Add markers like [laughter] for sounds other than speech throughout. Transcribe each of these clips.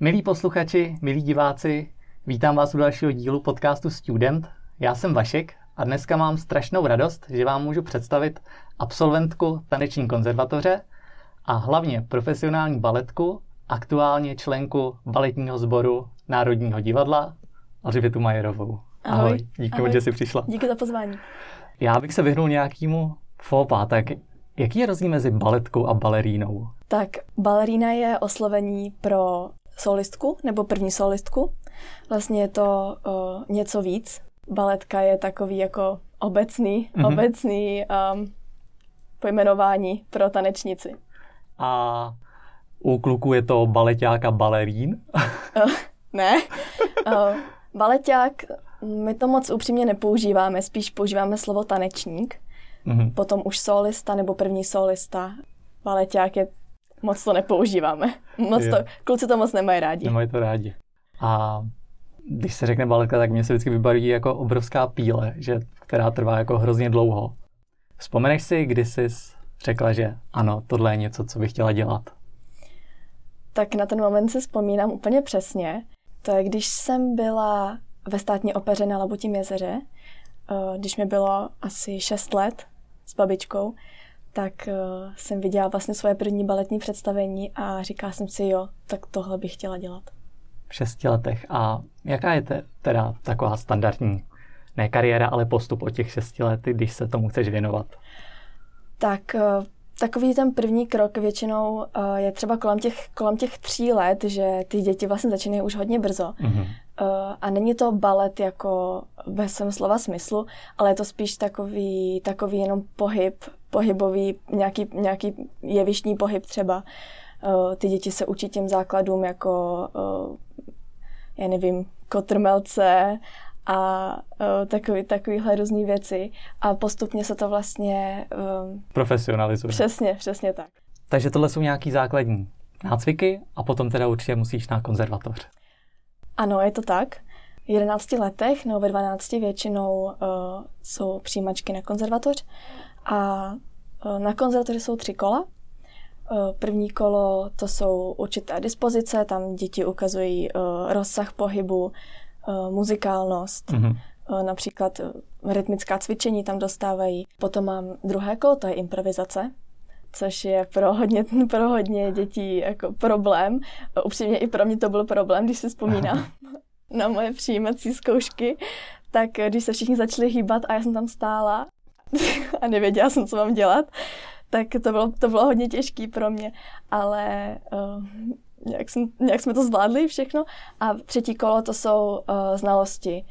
Milí posluchači, milí diváci, vítám vás u dalšího dílu podcastu Student. Já jsem Vašek a dneska mám strašnou radost, že vám můžu představit absolventku taneční konzervatoře a hlavně profesionální baletku, aktuálně členku baletního sboru Národního divadla Alžbětu Majerovou. Ahoj. Ahoj, díky moc, že jsi přišla. Díky za pozvání. Já bych se vyhnul nějakému fópa, tak jaký je rozdíl mezi baletkou a balerínou? Tak balerína je oslovení pro solistku nebo první solistku. Vlastně je to uh, něco víc. Baletka je takový jako obecný, Mhm. mm-hmm. obecný um, pojmenování pro tanečnici. A u kluků je to baleták a balerín? Uh, ne. Uh, baleták, my to moc upřímně nepoužíváme, spíš používáme slovo tanečník. Mhm. Potom už solista nebo první solista. Baleták je, moc to nepoužíváme. Moc Jo. to, kluci to moc nemají rádi. Nemají to rádi. A když se řekne baletka, tak mě se vždycky vybaví jako obrovská píle, že, která trvá jako hrozně dlouho. Vzpomeneš si, kdy jsi řekla, že ano, tohle je něco, co bych chtěla dělat? Tak na ten moment si vzpomínám úplně přesně. To je, když jsem byla ve státní opeře na Labutím jezeře, eh, když mi bylo asi 6 let s babičkou, tak eh, jsem viděla vlastně svoje první baletní představení a říkala jsem si, jo, tak tohle bych chtěla dělat. V šesti letech. A jaká je te, teda taková standardní, ne kariéra, ale postup od těch šesti let, když se tomu chceš věnovat? Tak eh, takový ten první krok většinou eh, je třeba kolem těch, kolem těch tří let, že ty děti vlastně začínají už hodně brzo. Mhm. Eh, A není to balet jako ve svém slova smyslu, ale je to spíš takový, takový jenom pohyb, pohybový, nějaký, nějaký jevištní pohyb třeba. Eh, Ty děti se učí těm základům jako, eh, já nevím, kotrmelce a eh, takový, takovýhle různý věci. A postupně se to vlastně, Profesionalizuje. přesně, přesně tak. Takže tohle jsou nějaký základní nácviky a potom teda určitě musíš na konzervatoř. Ano, je to tak. V 11 letech nebo ve 12 většinou uh, jsou přijímačky na konzervatoř a uh, na konzervatoři jsou tři kola. Uh, první kolo to jsou určité dispozice, tam děti ukazují uh, rozsah pohybu, muzikálnost, Mhm. uh, například rytmická cvičení tam dostávají. Potom mám druhé kolo, to je improvizace, což je pro hodně, [laughs] pro hodně dětí jako problém. Upřímně i pro mě to byl problém, když si vzpomínám [laughs] na moje přijímací zkoušky, tak když se všichni začali hýbat a já jsem tam stála [laughs] a nevěděla jsem, co mám dělat, tak to bylo, to bylo hodně těžké pro mě, ale uh, nějak, jsem, nějak jsme to zvládli všechno. A třetí kolo to jsou uh, znalosti.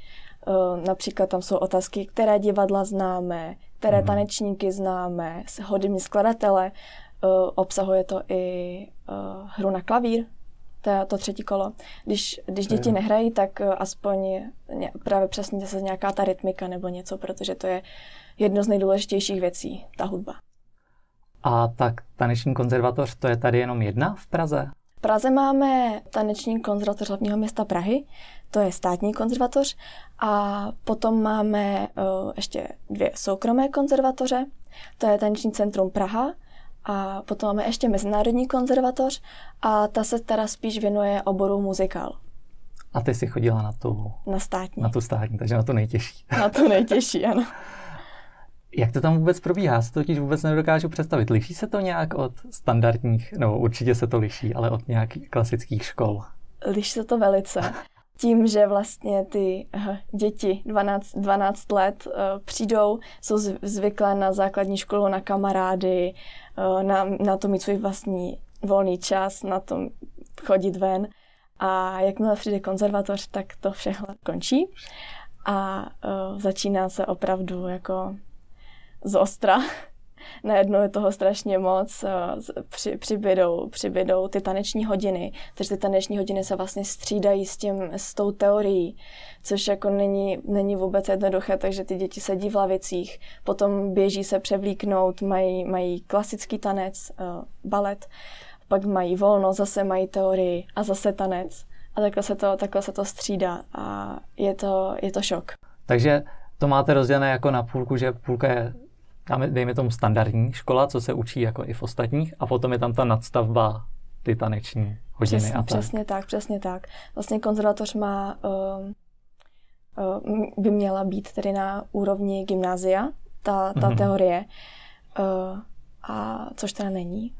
Uh, například tam jsou otázky, které divadla známe, které Mhm. tanečníky známe, hudební skladatele. Uh, obsahuje to i uh, hru na klavír, to to třetí kolo. Když, když děti nehrají, tak uh, aspoň ně, právě přesně se nějaká ta rytmika nebo něco, protože to je jedno z nejdůležitějších věcí, ta hudba. A tak taneční konzervatoř, to je tady jenom jedna v Praze? V Praze máme taneční konzervatoř hlavního města Prahy, to je státní konzervatoř, a potom máme uh, ještě dvě soukromé konzervatoře, to je taneční centrum Praha, a potom máme ještě mezinárodní konzervatoř a ta se teda spíš věnuje oboru muzikál A ty jsi chodila na tu, na státní. na tu státní, takže na to nejtěžší. Na to nejtěžší, ano. [laughs] Jak to tam vůbec probíhá? Já si to totiž vůbec nedokážu představit. Liší se to nějak od standardních, no určitě se to liší, ale od nějakých klasických škol. Liší se to velice. Tím, že vlastně ty eh, děti 12, 12 let eh, přijdou, jsou zv- zvyklé na základní školu, na kamarády, eh, na, na to mít svůj vlastní volný čas, na to chodit ven. A jakmile přijde konzervatoř, tak to všechno končí. A začíná se opravdu jako z ostra. [laughs] Najednou je toho strašně moc, z- při, přibydou, přibydou ty taneční hodiny, takže ty taneční hodiny se vlastně střídají s, tím, s tou teorií, což jako není, není vůbec jednoduché, takže ty děti sedí v lavicích, potom běží se převlíknout, mají, mají klasický tanec, uh, balet, pak mají volno, zase mají teorii a zase tanec. A takhle se to, takhle se to střídá a je to, je to šok. Takže to máte rozdělené jako na půlku, že půlka je, dáme, dejme tomu standardní škola, co se učí jako i v ostatních, a potom je tam ta nadstavba, ty taneční hodiny přesně, a tak. Přesně tak, přesně tak. Vlastně konzervatoř má, uh, uh, by měla být tedy na úrovni gymnázia, ta, ta Mhm. teorie, uh, a což teda není.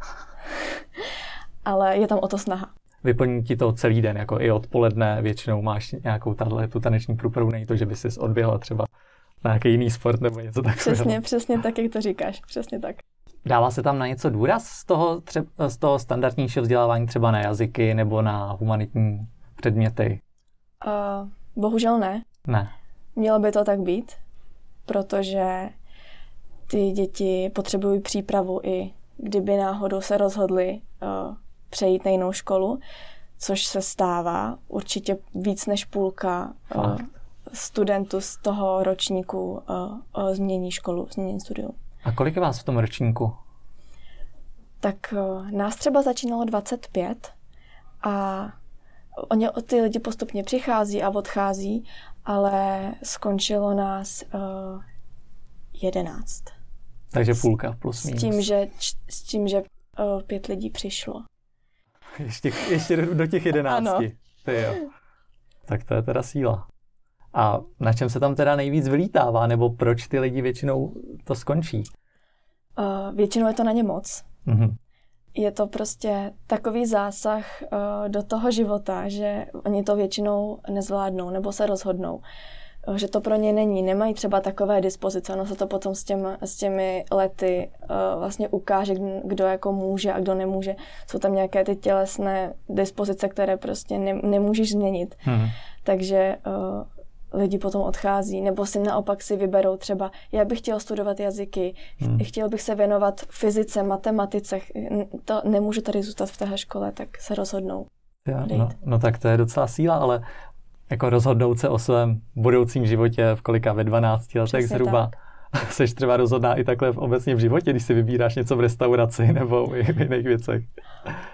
[laughs] Ale je tam o to snaha. Vyplní ti to celý den, jako i odpoledne většinou máš nějakou tahle tu taneční průpravu, není to, že by si odběhla třeba na nějaký jiný sport nebo něco takového. Přesně, přesně tak, jak to říkáš. Přesně tak. Dává se tam na něco důraz z toho, třeba, z toho standardnějšího vzdělávání, třeba na jazyky nebo na humanitní předměty? Uh, bohužel ne. Ne. Mělo by to tak být, protože ty děti potřebují přípravu i kdyby náhodou se rozhodli uh, přejít na jinou školu, což se stává určitě víc než půlka uh, Fakt. Studentů z toho ročníku uh, uh, změní školu, změní studium. A kolik je vás v tom ročníku? Tak uh, nás třeba začínalo 25 a oni, ty lidi postupně přichází a odchází, ale skončilo nás uh, 11. Takže půlka plus S minus. tím, že, s tím, že uh, pět lidí přišlo. Ještě, ještě do- do těch jedenácti. Ano. Ty jo. Tak to je teda síla. A na čem se tam teda nejvíc vylítává, nebo proč ty lidi většinou to skončí? Uh, většinou je to na ně moc. Mhm. Je to prostě takový zásah uh, do toho života, že oni to většinou nezvládnou nebo se rozhodnou, uh, že to pro ně není. Nemají třeba takové dispozice, ono se to potom s, těm, s těmi lety uh, vlastně ukáže, kdo- jako může a kdo nemůže. Jsou tam nějaké ty tělesné dispozice, které prostě ne, nemůžeš změnit. Mhm. Takže uh, lidi potom odchází, nebo si naopak si vyberou třeba, já bych chtěl studovat jazyky, Hmm. ch- chtěl bych se věnovat fyzice, matematice, to nemůžu tady zůstat v téhle škole, tak se rozhodnou. Odejít. no, no tak to je docela síla, ale jako rozhodnout se o svém budoucím životě v kolika ve 12 letech Přesně zhruba. [laughs] Seš třeba rozhodná i takhle v obecně v životě, když si vybíráš něco v restauraci [laughs] nebo v jiných věcech.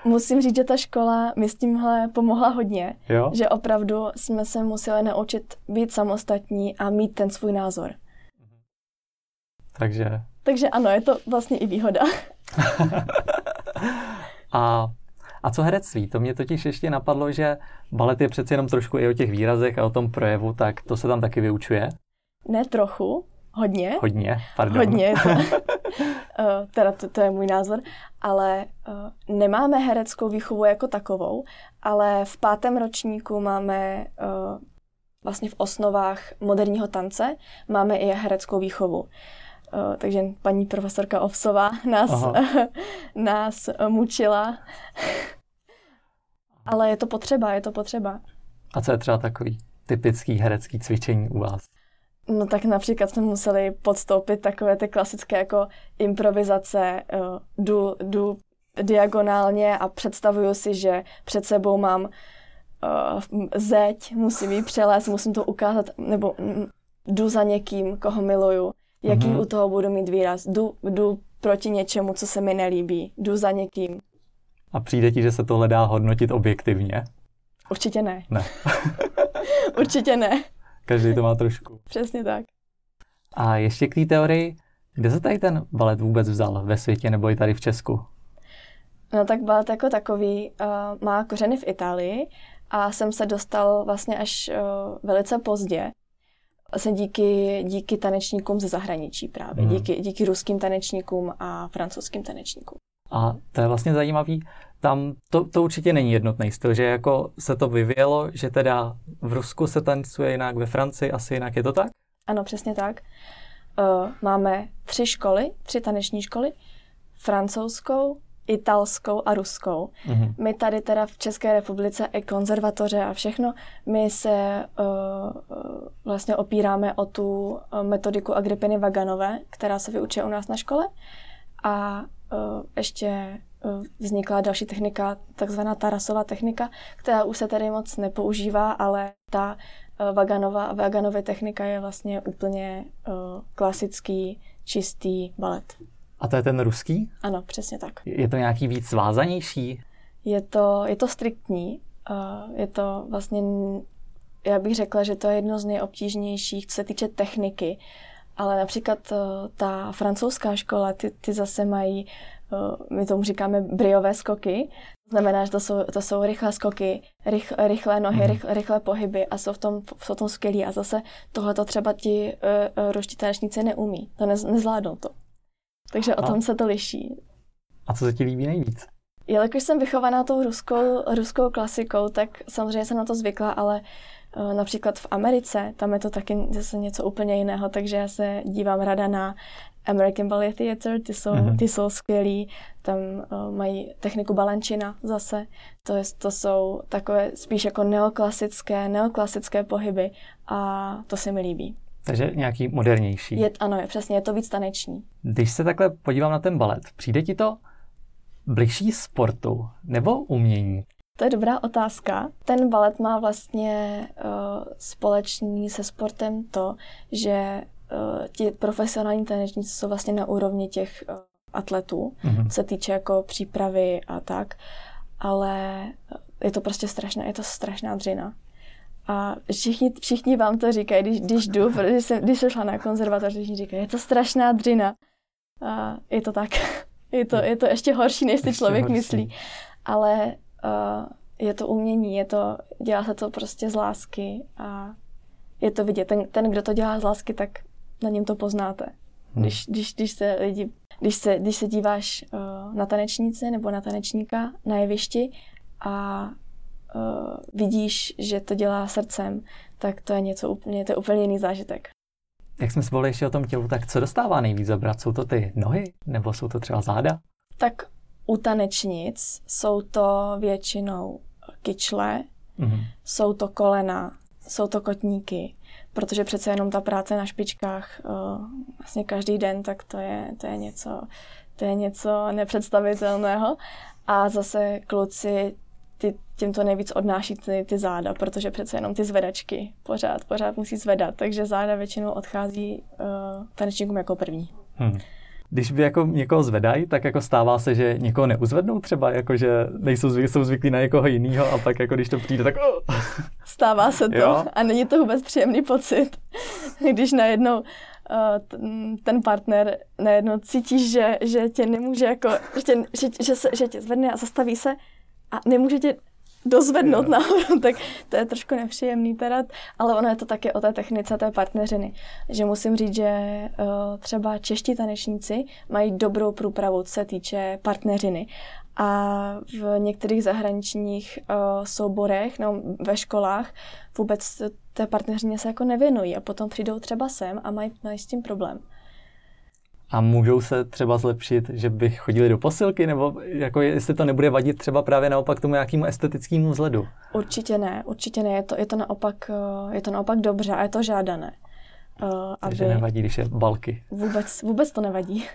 Musím říct, že ta škola mi s tímhle pomohla hodně, Jo? že opravdu jsme se museli naučit být samostatní a mít ten svůj názor. Takže Takže ano, je to vlastně i výhoda. [laughs] a, a co herectví? To mě totiž ještě napadlo, že balet je přeci jenom trošku i o těch výrazech a o tom projevu, tak to se tam taky vyučuje. Ne trochu, hodně. Hodně, pardon. Hodně. To, [laughs] Eh, teda to, to je můj názor. Ale uh, nemáme hereckou výchovu jako takovou, ale v pátém ročníku máme uh, vlastně v osnovách moderního tance máme i hereckou výchovu. Uh, takže paní profesorka Ovsová nás, [laughs] nás mučila. [laughs] ale je to potřeba, je to potřeba. A co je třeba takový typický herecký cvičení u vás? No tak například jsme museli podstoupit takové ty klasické jako improvizace, eh, jdu, jdu diagonálně a představuju si, že před sebou mám uh, zeď, musím ji přelézt, musím to ukázat, nebo mm, jdu za někým, koho miluju, jaký Mhm. u toho budu mít výraz, jdu, jdu proti něčemu, co se mi nelíbí, jdu za někým. A přijde ti, že se tohle dá hodnotit objektivně? Určitě ne. Ne. [laughs] Určitě ne. Každý to má trošku. [laughs] Přesně tak. A ještě k té teorii, kde se tady ten balet vůbec vzal ve světě nebo i tady v Česku? No tak balet jako takový uh, má kořeny v Itálii a jsem se dostal vlastně až uh, velice pozdě. Vlastně díky, díky tanečníkům ze zahraničí právě. Hmm. Díky, díky ruským tanečníkům a francouzským tanečníkům. A to je vlastně zajímavý, tam to, to určitě není jednotný styl, že jako se to vyvíjelo, že teda v Rusku se tancuje jinak, ve Francii asi jinak, je to tak? Ano, přesně tak. Uh, máme tři školy, tři taneční školy. Francouzskou, italskou a ruskou. Mhm. My tady teda v České republice i konzervatoře a všechno, my se uh, vlastně opíráme o tu metodiku Agrippiny Vaganové, která se vyučuje u nás na škole. A uh, ještě vznikla další technika, takzvaná Tarasová technika, která už se tady moc nepoužívá, ale ta uh, Vaganova, Vaganovy technika je vlastně úplně uh, klasický, čistý balet. A to je ten ruský? Ano, přesně tak. Je to nějaký víc svázanější? Je to, je to striktní. Je to vlastně, já bych řekla, že to je jedno z nejobtížnějších, co se týče techniky. Ale například ta francouzská škola, ty, ty zase mají, my tomu říkáme briové skoky. Znamená, že to jsou, to jsou rychlé skoky, rych, rychlé nohy, Mhm. rych, rychlé pohyby a jsou v tom, jsou v tom skvělí. A zase tohle to třeba ti uh, roští tanečníci neumí. To ne, nezvládnou to. Takže o A- tom se to liší. A co se ti líbí nejvíc? Jelikož jsem vychovaná tou ruskou, ruskou klasikou, tak samozřejmě jsem na to zvykla, ale uh, například v Americe, tam je to taky zase něco úplně jiného, takže já se dívám rada na American Ballet Theatre, ty jsou, Mhm. ty jsou skvělí, tam uh, mají techniku balančina zase, to, je, to jsou takové spíš jako neoklasické, neoklasické pohyby a to se mi líbí. Takže nějaký modernější. Je, ano, je, přesně, je to víc taneční. Když se takhle podívám na ten balet, přijde ti to bližší sportu nebo umění? To je dobrá otázka. Ten balet má vlastně uh, společný se sportem to, že uh, ti profesionální tanečníci jsou vlastně na úrovni těch uh, atletů, Mhm. co se týče jako přípravy a tak, ale je to prostě strašná, je to strašná dřina. A všichni, všichni vám to říkají, když, když jdu, [laughs] protože jsem, když jsem šla na konzervatoř, všichni říkají, je to strašná dřina. A je to tak. [laughs] Je to, je to ještě horší, než si člověk horší. myslí. Ale uh, je to umění, je to, dělá se to prostě z lásky a je to vidět. Ten, ten, kdo to dělá z lásky, tak na něm to poznáte. Hmm. Když, když, když se lidi, když se, když se díváš uh, na tanečnici nebo na tanečníka na jevišti a uh, vidíš, že to dělá srdcem, tak to je něco úplně, to je úplně jiný zážitek. Jak jsme se bavili ještě o tom tělu, tak co dostává nejvíc zabrat? Jsou to ty nohy? Nebo jsou to třeba záda? Tak u tanečnic jsou to většinou kyčle, Mhm. jsou to kolena, jsou to kotníky, protože přece jenom ta práce na špičkách uh, vlastně každý den, tak to je, to je něco, to je něco nepředstavitelného. A zase kluci ty, tím to nejvíc odnáší ty, ty záda, protože přece jenom ty zvedačky pořád, pořád musí zvedat, takže záda většinou odchází uh, tanečníkům jako první. Hmm. Když by jako někoho zvedají, tak jako stává se, že někoho neuzvednou třeba, jako že nejsou zvyklí, jsou zvyklí na někoho jiného a pak jako když to přijde, tak oh. Stává se to Jo. a není to vůbec příjemný pocit, když najednou uh, ten- partner najednou cítíš, že, že tě nemůže jako, že tě, že, že, se, že tě zvedne a zastaví se a nemůže tě dozvednout Jo. nahoru, tak to je trošku nepříjemný teda, ale ono je to také o té technice té partneřiny, že musím říct, že uh, třeba čeští tanečníci mají dobrou průpravu, co se týče partneřiny a v některých zahraničních uh, souborech no, ve školách vůbec té partneřině se jako nevěnují a potom přijdou třeba sem a mají, mají s tím problém. A můžou se třeba zlepšit, že by chodili do posilky, nebo jako jestli to nebude vadit třeba právě naopak tomu nějakému estetickému vzhledu. Určitě ne, určitě ne, je to, je to, naopak, uh, je to naopak dobře a je to žádané. Uh, Takže aby nevadí, když je balky. vůbec, vůbec to nevadí. [laughs]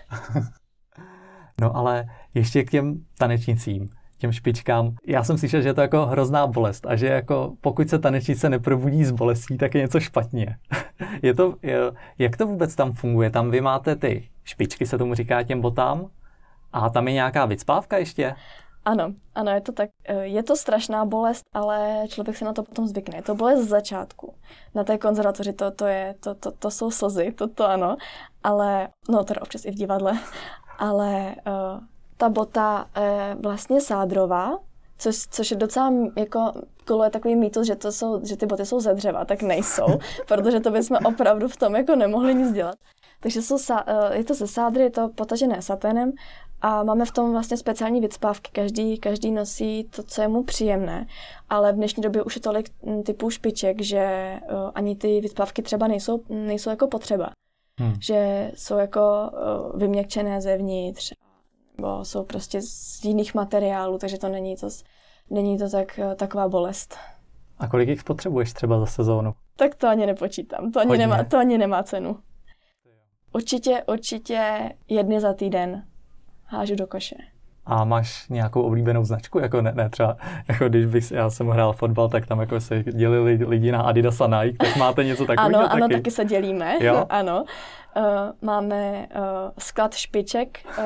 No ale ještě k těm tanečnicím, těm špičkám. Já jsem slyšel, že je to jako hrozná bolest a že jako pokud se tanečnice neprobudí z bolestí, tak je něco špatně. [laughs] je to, je, jak to vůbec tam funguje? Tam vy máte ty špičky, se tomu říká těm botám, a tam je nějaká vycpávka ještě? Ano, ano, je to tak. Eh, Je to strašná bolest, ale člověk se na to potom zvykne. Je to bolest z začátku. Na té konzervatoři to, to, je, to, to, to jsou slzy, to, to ano, ale, no teda občas i v divadle, [laughs] ale uh, ta bota je vlastně sádrová, což, což je docela jako koluje takový mýtus, že, to jsou, že ty boty jsou ze dřeva, tak nejsou, [laughs] protože to bychom opravdu v tom jako nemohli nic dělat. Takže jsou, sa- eh, je to ze sádry, je to potažené saténem a máme v tom vlastně speciální vycpávky. Každý, každý nosí to, co je mu příjemné, ale v dnešní době už je tolik mm, typů špiček, že uh, ani ty vycpávky třeba nejsou, nejsou jako potřeba. Hmm. Že jsou jako uh, vyměkčené zevnitř, nebo jsou prostě z jiných materiálů, takže to není to, není to tak, taková bolest. A kolik jich potřebuješ třeba za sezónu? Tak to ani nepočítám, to ani, Hodně. nemá, to ani nemá cenu. Určitě, určitě jedny za týden hážu do koše. A máš nějakou oblíbenou značku? Jako ne, ne třeba, jako když bych, já jsem hrál fotbal, tak tam jako se dělili lidi na Adidas a Nike, tak máte něco takového Ano, ano, taky? taky se dělíme. Jo? [laughs] ano. Uh, máme uh, sklad špiček uh,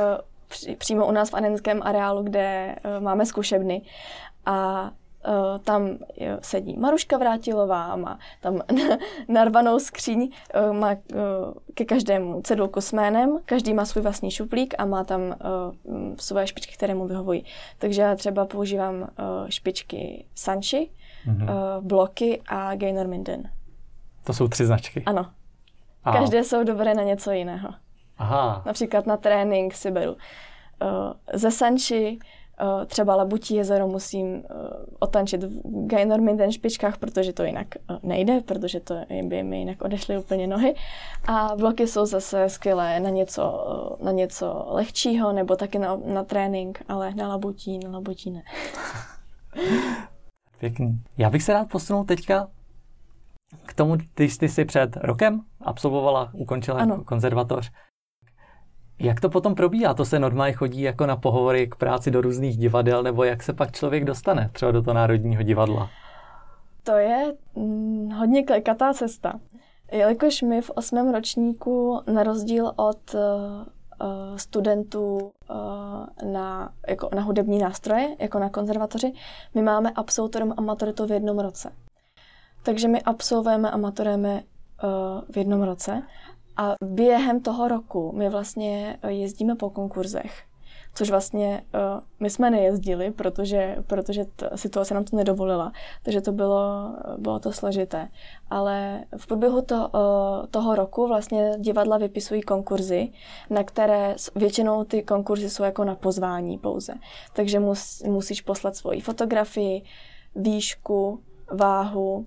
při, přímo u nás v Anenském areálu, kde uh, máme zkušebny. A tam jo, sedí Maruška Vrátilová, má tam [laughs] narvanou skříň, uh, má uh, ke každému cedulku s jménem, každý má svůj vlastní šuplík a má tam uh, svoje špičky, které mu vyhovují. Takže já třeba používám špičky Sanchi, mm-hmm. bloky a Gaynor Minden. To jsou tři značky? Ano. A... Každé jsou dobré na něco jiného. Aha. Například na trénink si beru ze Sanchi, třeba Labutí jezero musím uh, otančit v Gainor Minden špičkách, protože to jinak uh, nejde, protože to by mi jinak odešly úplně nohy. A bloky jsou zase skvělé na něco, na něco lehčího, nebo taky na, na trénink, ale na labutí, na labutí ne. [laughs] Pěkný. Já bych se rád posunul teďka k tomu, když ty jsi před rokem absolvovala, ukončila ano. konzervatoř, jak to potom probíhá? To se normálně chodí jako na pohovory k práci do různých divadel, nebo jak se pak člověk dostane třeba do toho Národního divadla? To je hm, hodně klikatá cesta. Jelikož my v osmém ročníku, na rozdíl od uh, studentů uh, na, jako na hudební nástroje, jako na konzervatoři, my máme absolutorium a maturitu v jednom roce. Takže my absolvujeme a maturujeme uh, v jednom roce a během toho roku my vlastně eh, jezdíme po konkurzech, což vlastně uh, my jsme nejezdili, protože, protože ta situace nám to nedovolila, takže to bylo, bylo to složité. Ale v průběhu to, uh, toho roku vlastně divadla vypisují konkurzy, na které většinou ty konkurzy jsou jako na pozvání pouze. Takže mus, musíš poslat svoji fotografii, výšku, váhu,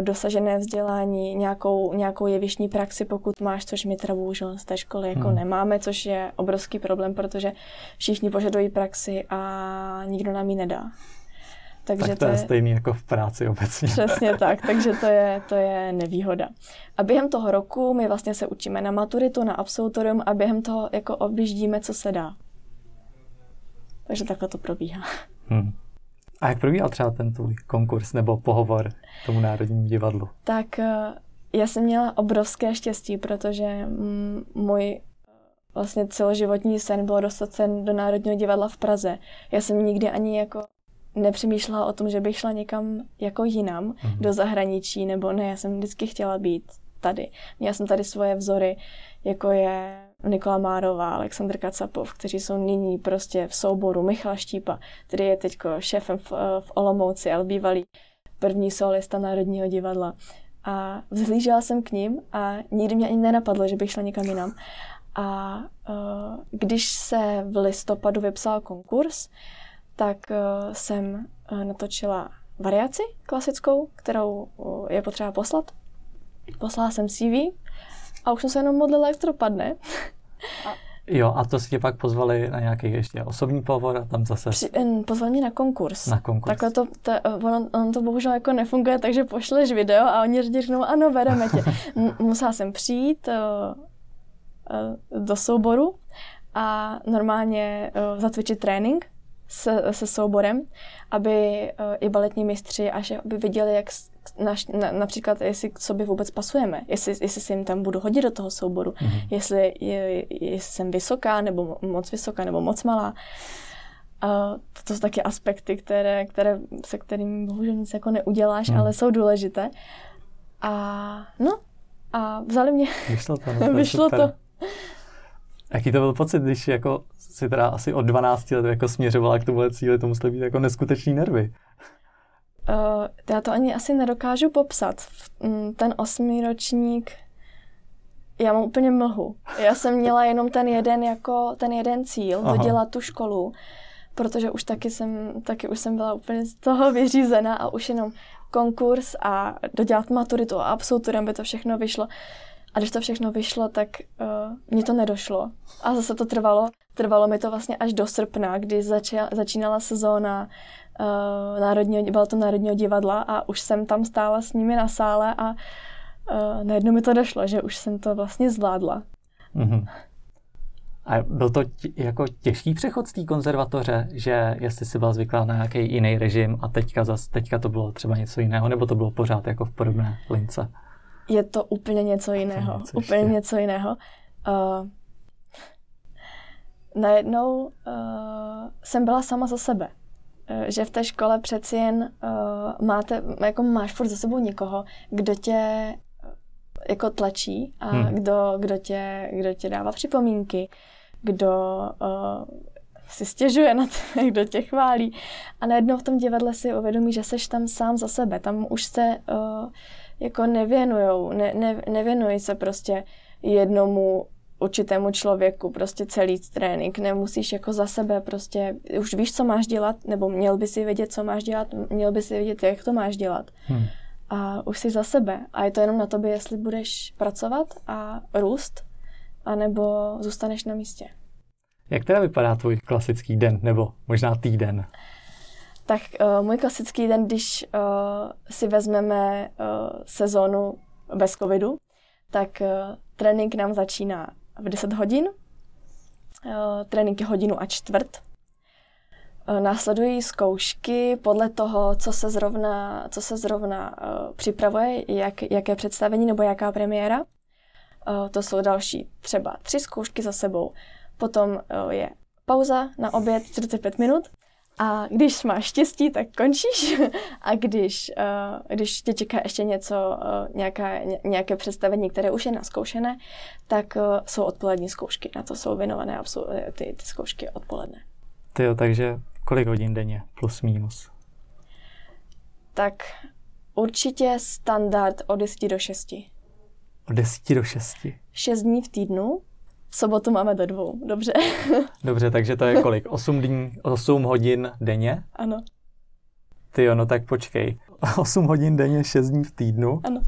dosažené vzdělání, nějakou, nějakou jevišní praxi, pokud máš, což my teda bohužel z té školy jako hmm. nemáme, což je obrovský problém, protože všichni požadují praxi a nikdo nám ji nedá. Takže tak to, to je stejný jako v práci obecně. Přesně tak, takže to je, to je nevýhoda. A během toho roku my vlastně se učíme na maturitu, na absolutorium a během toho jako objíždíme, co se dá. Takže takhle to probíhá. Hmm. A jak probíhal třeba ten tvůj konkurs nebo pohovor tomu Národnímu divadlu? Tak eh, já jsem měla obrovské štěstí, protože můj vlastně celoživotní sen bylo dostat se do Národního divadla v Praze. Já jsem nikdy ani jako nepřemýšlela o tom, že bych šla někam jako jinam, mm-hmm. do zahraničí, nebo ne, já jsem vždycky chtěla být tady. Měla jsem tady svoje vzory, jako je Nikola Márová, Aleksandr Kacapov, kteří jsou nyní prostě v souboru Michal Štípa, který je teď šéfem v, v Olomouci, ale bývalý první solista Národního divadla. A vzhlížela jsem k ním a nikdy mě ani nenapadlo, že bych šla někam jinam. A uh, když se v listopadu vypsal konkurs, tak uh, jsem natočila variaci klasickou, kterou je potřeba poslat. Poslala jsem CV a už jsem se jenom modlila, jak to dopadne. A... Jo, a to si tě pak pozvali na nějaký ještě osobní pohovor a tam zase... Při, pozvali mě na konkurs. Na konkurs. Takhle to, to ono, ono, to bohužel jako nefunguje, takže pošleš video a oni řeknou, ano, bereme tě. [laughs] Musela jsem přijít uh, uh, do souboru a normálně uh, zatvičit trénink se, se souborem, aby uh, i baletní mistři, až aby viděli, jak naš, na, například, jestli k sobě vůbec pasujeme, jestli, jestli se jim tam budu hodit do toho souboru, mm-hmm. jestli, je, jestli jsem vysoká, nebo moc vysoká, nebo moc malá. A to jsou taky aspekty, které, které, se kterými bohužel nic jako neuděláš, mm. ale jsou důležité. A no, a vzali mě. Vyšlo to. [laughs] No, Vyšlo to. Jaký to byl pocit, když jako si teda asi od 12 let jako směřovala k tomuhle cíli, to musely být jako neskutečný nervy. Uh, já to ani asi nedokážu popsat. Mm, ten osmý ročník, já mám úplně mlhu. Já jsem měla jenom ten jeden jako ten jeden cíl, Aha. dodělat tu školu, protože už taky jsem, taky už jsem byla úplně z toho vyřízená a už jenom konkurs a dodělat maturitu a absolutorem by to všechno vyšlo. A když to všechno vyšlo, tak uh, mně to nedošlo. A zase to trvalo. Trvalo mi to vlastně až do srpna, kdy začala, začínala sezóna uh, národního, bylo to Národního divadla a už jsem tam stála s nimi na sále a uh, najednou mi to došlo, že už jsem to vlastně zvládla. Mm-hmm. A byl to tě, jako těžký přechod z té konzervatoře, že jestli si byla zvyklá na nějaký jiný režim a teďka, zas, teďka to bylo třeba něco jiného, nebo to bylo pořád jako v podobné lince? Je to úplně něco jiného. Něco úplně ještě. něco jiného. Uh, najednou uh, jsem byla sama za sebe. eh, že v té škole přeci jen uh, máte, jako máš furt za sebou někoho, kdo tě jako tlačí a hmm. kdo, kdo, tě, kdo tě dává připomínky, kdo uh, si stěžuje na to, [laughs] kdo tě chválí. A najednou v tom divadle si uvědomí, že seš tam sám za sebe. Tam už se uh, jako nevěnujou, ne, ne, nevěnují se prostě jednomu určitému člověku, prostě celý trénink, nemusíš jako za sebe prostě, už víš, co máš dělat, nebo měl by si vědět, co máš dělat, měl by si vědět, jak to máš dělat. Hmm. A už jsi za sebe. A je to jenom na tobě, jestli budeš pracovat a růst, anebo zůstaneš na místě. Jak teda vypadá tvůj klasický den, nebo možná týden? Tak uh, můj klasický den, když uh, si vezmeme uh, sezónu bez covidu, tak uh, trénink nám začíná v 10 hodin, uh, trénink je hodinu a čtvrt. Uh, následují zkoušky podle toho, co se zrovna, co se zrovna uh, připravuje, jak, jaké představení nebo jaká premiéra. Uh, to jsou další třeba tři zkoušky za sebou. Potom uh, je pauza na oběd 45 minut a když máš štěstí, tak končíš. [laughs] A když, uh, když tě čeká ještě něco, uh, nějaká, nějaké představení, které už je naskoušené, tak uh, jsou odpolední zkoušky. Na to jsou věnované absol- ty, ty zkoušky odpoledne. Ty jo, takže kolik hodin denně? Plus minus? Tak určitě standard od 10 do 6. Od 10 do 6? 6 dní v týdnu sobotu máme do dvou, dobře. [laughs] Dobře, takže to je kolik? 8, dní, 8 hodin denně? Ano. Ty jo, no tak počkej. [laughs] 8 hodin denně, 6 dní v týdnu? Ano.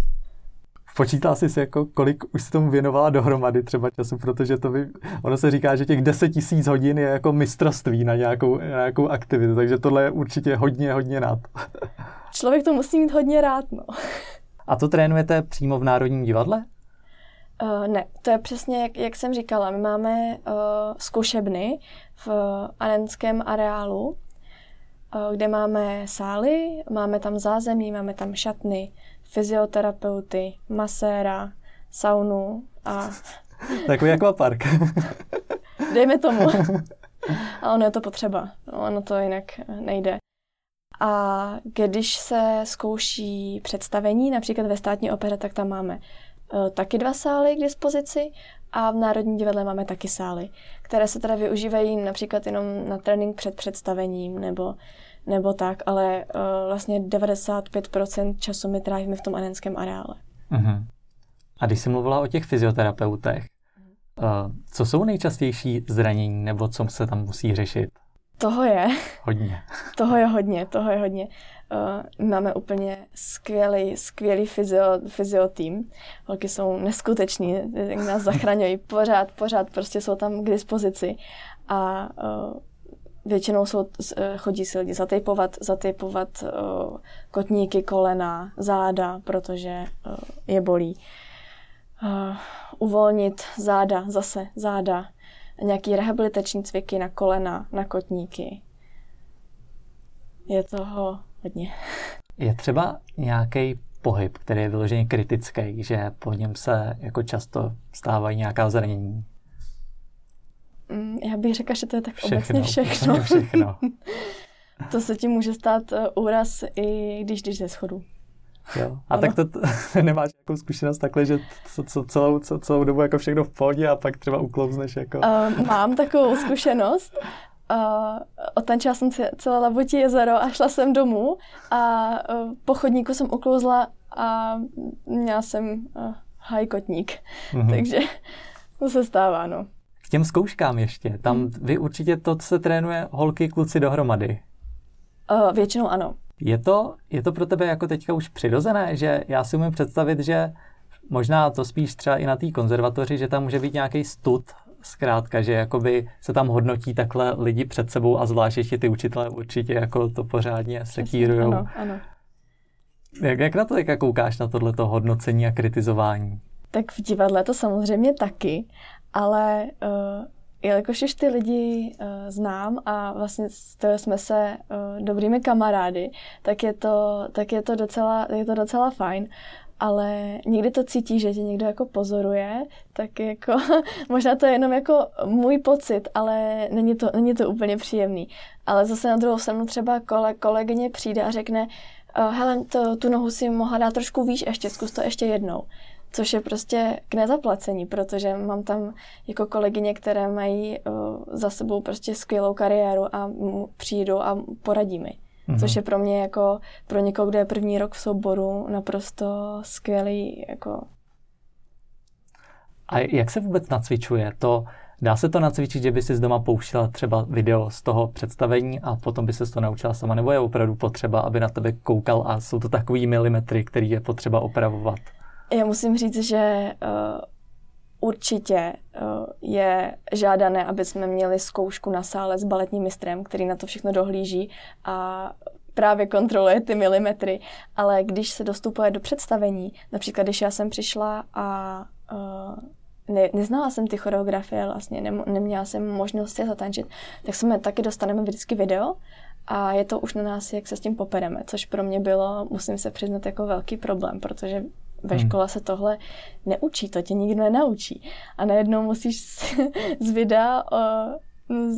Počítala jsi si jako, kolik už si tomu věnovala dohromady třeba času, protože to by, ono se říká, že těch 10 tisíc hodin je jako mistrovství na nějakou, na nějakou aktivitu, takže tohle je určitě hodně, hodně rád. [laughs] Člověk to musí mít hodně rád, no. A to trénujete přímo v Národním divadle? Uh, ne, to je přesně, jak, jak jsem říkala. My máme uh, zkušebny v Anenském areálu, uh, kde máme sály, máme tam zázemí, máme tam šatny, fyzioterapeuty, maséra, saunu a... [laughs] Takový akvapark. [laughs] Dejme tomu. [laughs] A ono je to potřeba. No, ono to jinak nejde. A když se zkouší představení, například ve státní opere, tak tam máme taky dva sály k dispozici a v Národním divadle máme taky sály, které se teda využívají například jenom na trénink před představením nebo, nebo tak, ale uh, vlastně 95% času my trávíme v tom anenském areále. Uh-huh. A když jsi mluvila o těch fyzioterapeutech, uh, co jsou nejčastější zranění nebo co se tam musí řešit? [laughs] Toho je. Hodně. toho je hodně, toho je hodně. Uh, máme úplně skvělý, skvělý fyzio, fyzio tým. Holky jsou neskuteční, nás [laughs] zachraňují. Pořád, pořád prostě jsou tam k dispozici. A uh, většinou jsou, uh, chodí si lidi zatejpovat, zatejpovat uh, kotníky, kolena, záda, protože uh, je bolí. Uh, uvolnit záda, zase záda, nějaký rehabilitační cviky na kolena, na kotníky. Je toho hodně. Je třeba nějaký pohyb, který je vyloženě kritický, že po něm se jako často stávají nějaká zranění? Mm, já bych řekla, že to je tak všechno, obecně všechno. všechno. [laughs] to se ti může stát eh, úraz, i když jdeš ze schodu. Jo. A ano. tak to t- [laughs] nemáš nějakou zkušenost takhle, že co, co, celou, co, celou dobu jako všechno v pohodě a pak třeba uklouzneš jako... Uh, mám takovou zkušenost. Uh, otančila jsem celé Labutí jezero a šla jsem domů a uh, po chodníku jsem uklouzla a měla jsem uh, hajkotník. Mm-hmm. Takže to se stává, no. K těm zkouškám ještě. Tam mm. vy určitě to se trénuje holky, kluci dohromady. Uh, většinou ano. Je to, je to pro tebe jako teďka už přirozené, že já si umím představit, že možná to spíš třeba i na té konzervatoři, že tam může být nějaký stud, zkrátka, že jakoby se tam hodnotí takhle lidi před sebou a zvlášť ještě ty učitelé určitě jako to pořádně sekírujou. Ano, ano. Jak, jak na to teďka koukáš, na tohleto hodnocení a kritizování? Tak v divadle to samozřejmě taky, ale uh, jelikož už ty lidi uh, znám a vlastně s toho jsme se uh, dobrými kamarády, tak je to, tak je to, docela, je to docela fajn ale někdy to cítí, že tě někdo jako pozoruje, tak jako [laughs] možná to je jenom jako můj pocit, ale není to, není to úplně příjemný. Ale zase na druhou stranu třeba kole, kolegyně přijde a řekne, uh, hele, to, tu nohu si mohla dát trošku výš ještě, zkus to ještě jednou. Což je prostě k nezaplacení, protože mám tam jako kolegyně, které mají uh, za sebou prostě skvělou kariéru a přijdou a poradí mi. Mm-hmm. Což je pro mě jako, pro někoho, kdo je první rok v souboru, naprosto skvělý jako... A jak se vůbec nacvičuje? To, dá se to nacvičit, že by si z doma pouštěla třeba video z toho představení a potom by se to naučila sama, nebo je opravdu potřeba, aby na tebe koukal a jsou to takový milimetry, který je potřeba opravovat? Já musím říct, že uh, určitě uh, je žádané, aby jsme měli zkoušku na sále s baletním mistrem, který na to všechno dohlíží a právě kontroluje ty milimetry, ale když se dostupuje do představení, například když já jsem přišla a uh, ne, neznala jsem ty choreografie, vlastně ne, neměla jsem možnost je zatančit, tak jsme taky dostaneme vždycky video a je to už na nás, jak se s tím popereme, což pro mě bylo, musím se přiznat, jako velký problém, protože ve hmm. škole se tohle neučí, to tě nikdo nenaučí. A najednou musíš [laughs] z videa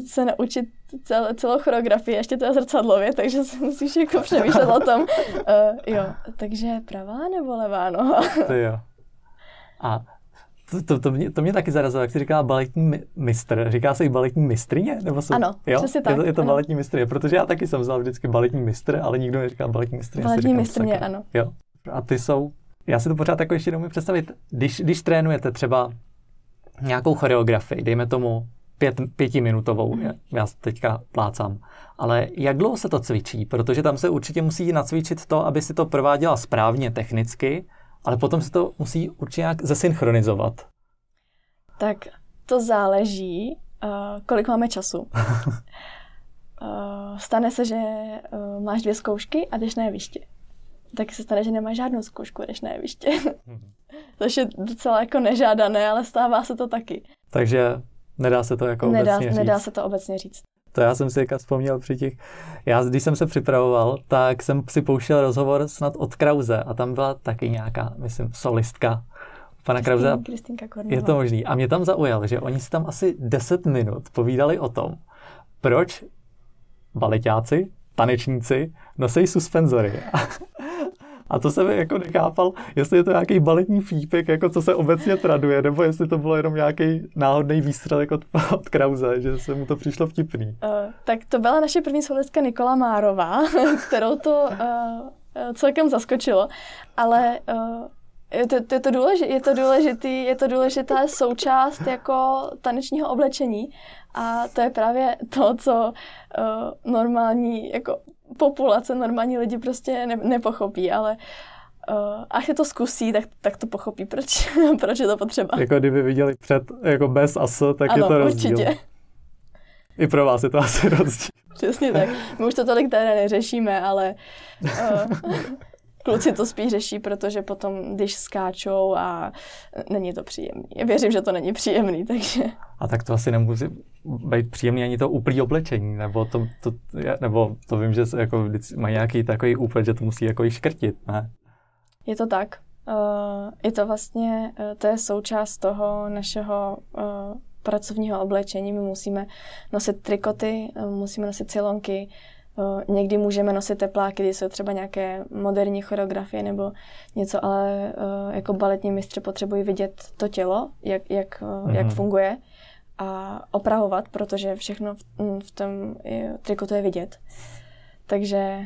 se naučit cel, celou choreografii, ještě to je zrcadlově, takže se musíš jako [laughs] přemýšlet o tom. Uh, jo, takže pravá nebo levá noha? [laughs] to jo. A to, to, to, mě, to mě taky zarazilo, jak jsi říkala baletní mistr. Říká se i baletní mistrině? Nebo jsou, ano, jo? přesně tak. Je to, je to ano. baletní mistrině, protože já taky jsem znal vždycky baletní mistr, ale nikdo neříká baletní mistrině. Baletní mistrině, ano. Jo. A ty jsou já si to pořád jako ještě neumím představit. Když, když trénujete třeba nějakou choreografii, dejme tomu pět, pětiminutovou, mm. já teďka plácám, ale jak dlouho se to cvičí? Protože tam se určitě musí nacvičit to, aby si to prováděla správně technicky, ale potom se to musí určitě nějak zesynchronizovat. Tak to záleží, uh, kolik máme času. uh, [laughs] stane se, že uh, máš dvě zkoušky a jdeš na jeviště tak se stane, že nemá žádnou zkoušku, než na jeviště. [laughs] Což je docela jako nežádané, ale stává se to taky. Takže nedá se to jako nedá, obecně říct. Nedá se to obecně říct. To já jsem si jako vzpomněl při těch... Já, když jsem se připravoval, tak jsem si pouštěl rozhovor snad od Krause a tam byla taky nějaká, myslím, solistka pana Krause. Je to možný. A mě tam zaujalo, že oni si tam asi 10 minut povídali o tom, proč baletáci, tanečníci nosí suspenzory. [laughs] A to jsem jako nechápal, jestli je to nějaký baletní fípek, jako co se obecně traduje, nebo jestli to bylo jenom nějaký náhodný výstřelek od, od Krause, že se mu to přišlo vtipný. Uh, tak to byla naše první solistka Nikola Márová, [laughs] kterou to uh, celkem zaskočilo, ale uh, je to, to, je, to důležitý, je, to důležitý, je to důležitá součást jako tanečního oblečení a to je právě to, co uh, normální jako populace, normální lidi prostě ne, nepochopí, ale uh, až se to zkusí, tak, tak to pochopí, proč, [laughs] proč je to potřeba. Jako kdyby viděli před, jako bez ASO, tak ano, je to rozdíl. určitě. I pro vás je to [laughs] asi rozdíl. Přesně tak. My už to tolik tady neřešíme, ale uh, [laughs] kluci to spíš řeší, protože potom, když skáčou a není to příjemný. Já věřím, že to není příjemný, takže... A tak to asi nemusí být příjemný ani to úplný oblečení, nebo to, to, nebo to vím, že jako mají nějaký takový úplet, že to musí jako i škrtit, ne? Je to tak. Uh, je to vlastně, uh, to je součást toho našeho uh, pracovního oblečení. My musíme nosit trikoty, musíme nosit silonky, Někdy můžeme nosit tepláky, když jsou třeba nějaké moderní choreografie nebo něco, ale jako baletní mistři potřebují vidět to tělo, jak, jak, mm-hmm. jak funguje a opravovat, protože všechno v, v tom trikotu je vidět. Takže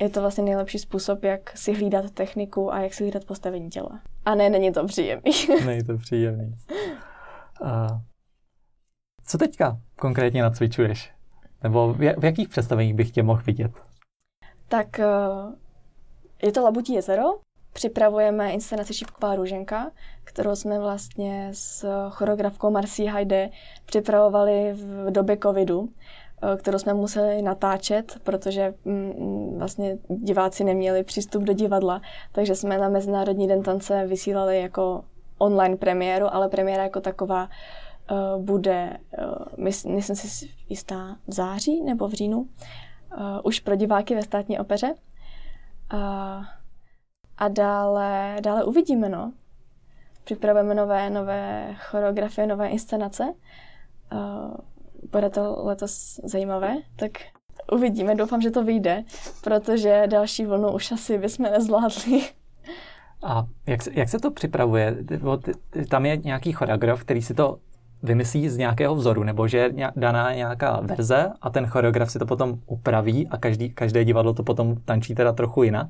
je to vlastně nejlepší způsob, jak si hlídat techniku a jak si hlídat postavení těla. A ne, není to příjemný. [laughs] není to příjemný. A co teďka konkrétně nacvičuješ? Nebo v jakých představeních bych tě mohl vidět? Tak eh, je to Labutí jezero. Připravujeme inscenaci Šipková růženka, kterou jsme vlastně s choreografkou Marcí Hajde připravovali v době covidu eh, kterou jsme museli natáčet, protože mm, vlastně diváci neměli přístup do divadla, takže jsme na Mezinárodní den tance vysílali jako online premiéru, ale premiéra jako taková uh, bude, uh, mys, myslím si jistá, v září nebo v říjnu, uh, už pro diváky ve státní opeře. Uh, a dále, dále uvidíme, no. Připravujeme nové, nové choreografie, nové inscenace. Uh, bude to letos zajímavé, tak uvidíme. Doufám, že to vyjde, protože další vlnu už asi bychom nezvládli. A jak jak se to připravuje? Tam je nějaký choreograf, který si to vymyslí z nějakého vzoru, nebo že je daná nějaká verze a ten choreograf si to potom upraví a každý, každé divadlo to potom tančí teda trochu jinak?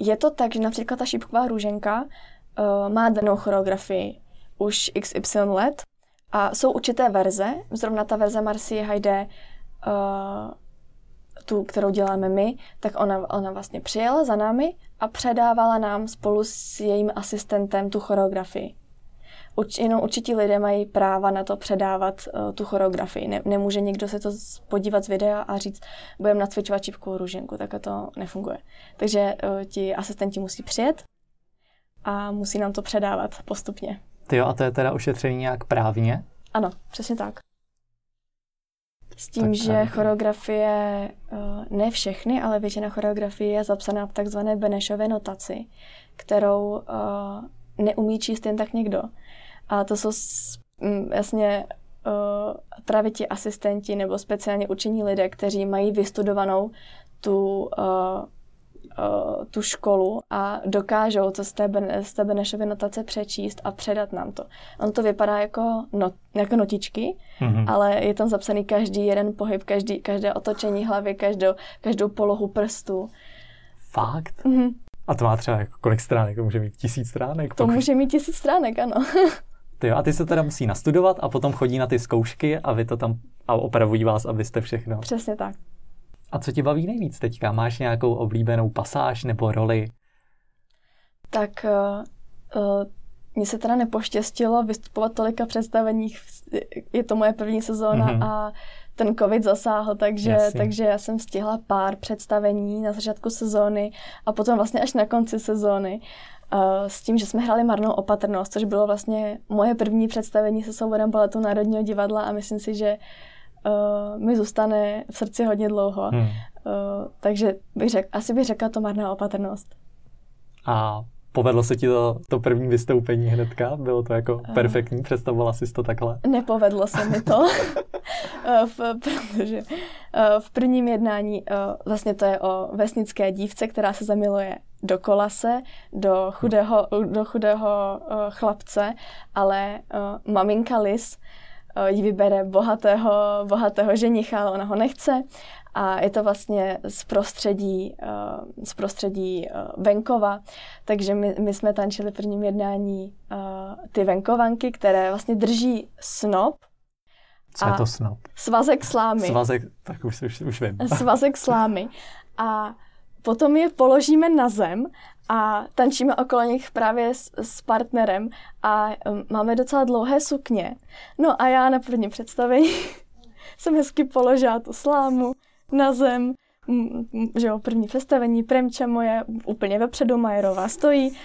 Je to tak, že například ta šípková růženka uh, má danou choreografii už XY let a jsou určité verze, zrovna ta verze Marcie Hajde, uh, tu, kterou děláme my, tak ona, ona vlastně přijela za námi a předávala nám spolu s jejím asistentem tu choreografii. Uč, jenom určití lidé mají práva na to předávat uh, tu choreografii. Ne, nemůže někdo se to podívat z videa a říct, budeme nacvičovat čipkovou růženku, tak to nefunguje. Takže uh, ti asistenti musí přijet a musí nám to předávat postupně. Ty jo, a to je teda ošetření nějak právně? Ano, přesně tak. S tím, tak, že choreografie, eh, ne všechny, ale většina choreografie je zapsaná v takzvané Benešové notaci, kterou neumí číst jen tak někdo. A to jsou mm, jasně uh, právě ti asistenti nebo speciálně učení lidé, kteří mají vystudovanou tu, uh, uh, tu školu a dokážou to z té, z té Benešovy notace přečíst a předat nám to. On to vypadá jako, not, jako notičky, mm-hmm. ale je tam zapsaný každý jeden pohyb, každý, každé otočení hlavy, každou, každou polohu prstu. Fakt? Mm-hmm. A to má třeba jako kolik stránek? To může mít tisíc stránek? To pokud... může mít tisíc stránek, ano. [laughs] Ty jo, a ty se teda musí nastudovat a potom chodí na ty zkoušky a vy to tam a opravují vás, abyste všechno. Přesně tak. A co ti baví nejvíc teďka? Máš nějakou oblíbenou pasáž nebo roli? Tak uh, uh, mně se teda nepoštěstilo vystupovat tolika představeních. Je to moje první sezóna mm-hmm. a ten covid zasáhl, takže, takže já jsem stihla pár představení na začátku sezóny a potom vlastně až na konci sezóny. Uh, s tím, že jsme hráli Marnou opatrnost, což bylo vlastně moje první představení se souborem baletu Národního divadla a myslím si, že uh, mi zůstane v srdci hodně dlouho. Hmm. Uh, takže bych řek, asi bych řekla to Marná opatrnost. A Povedlo se ti to, to první vystoupení hnedka? Bylo to jako perfektní? Představovala jsi to takhle? Nepovedlo se mi to, [laughs] v, protože v prvním jednání vlastně to je o vesnické dívce, která se zamiluje do kolase, do chudého, do chudého chlapce, ale maminka Liz jí vybere bohatého, bohatého ženicha, ale ona ho nechce a je to vlastně z prostředí, uh, z prostředí uh, venkova, takže my, my jsme tančili v prvním jednání uh, ty venkovanky, které vlastně drží snop. Co je to snop? Svazek slámy. Svazek, tak už, už, už vím. Svazek slámy. A potom je položíme na zem a tančíme okolo nich právě s, s partnerem a um, máme docela dlouhé sukně. No a já na prvním představení [laughs] jsem hezky položila tu slámu, na zem, že jo, první představení, Premča moje, úplně vepředu, Majerová stojí, uh,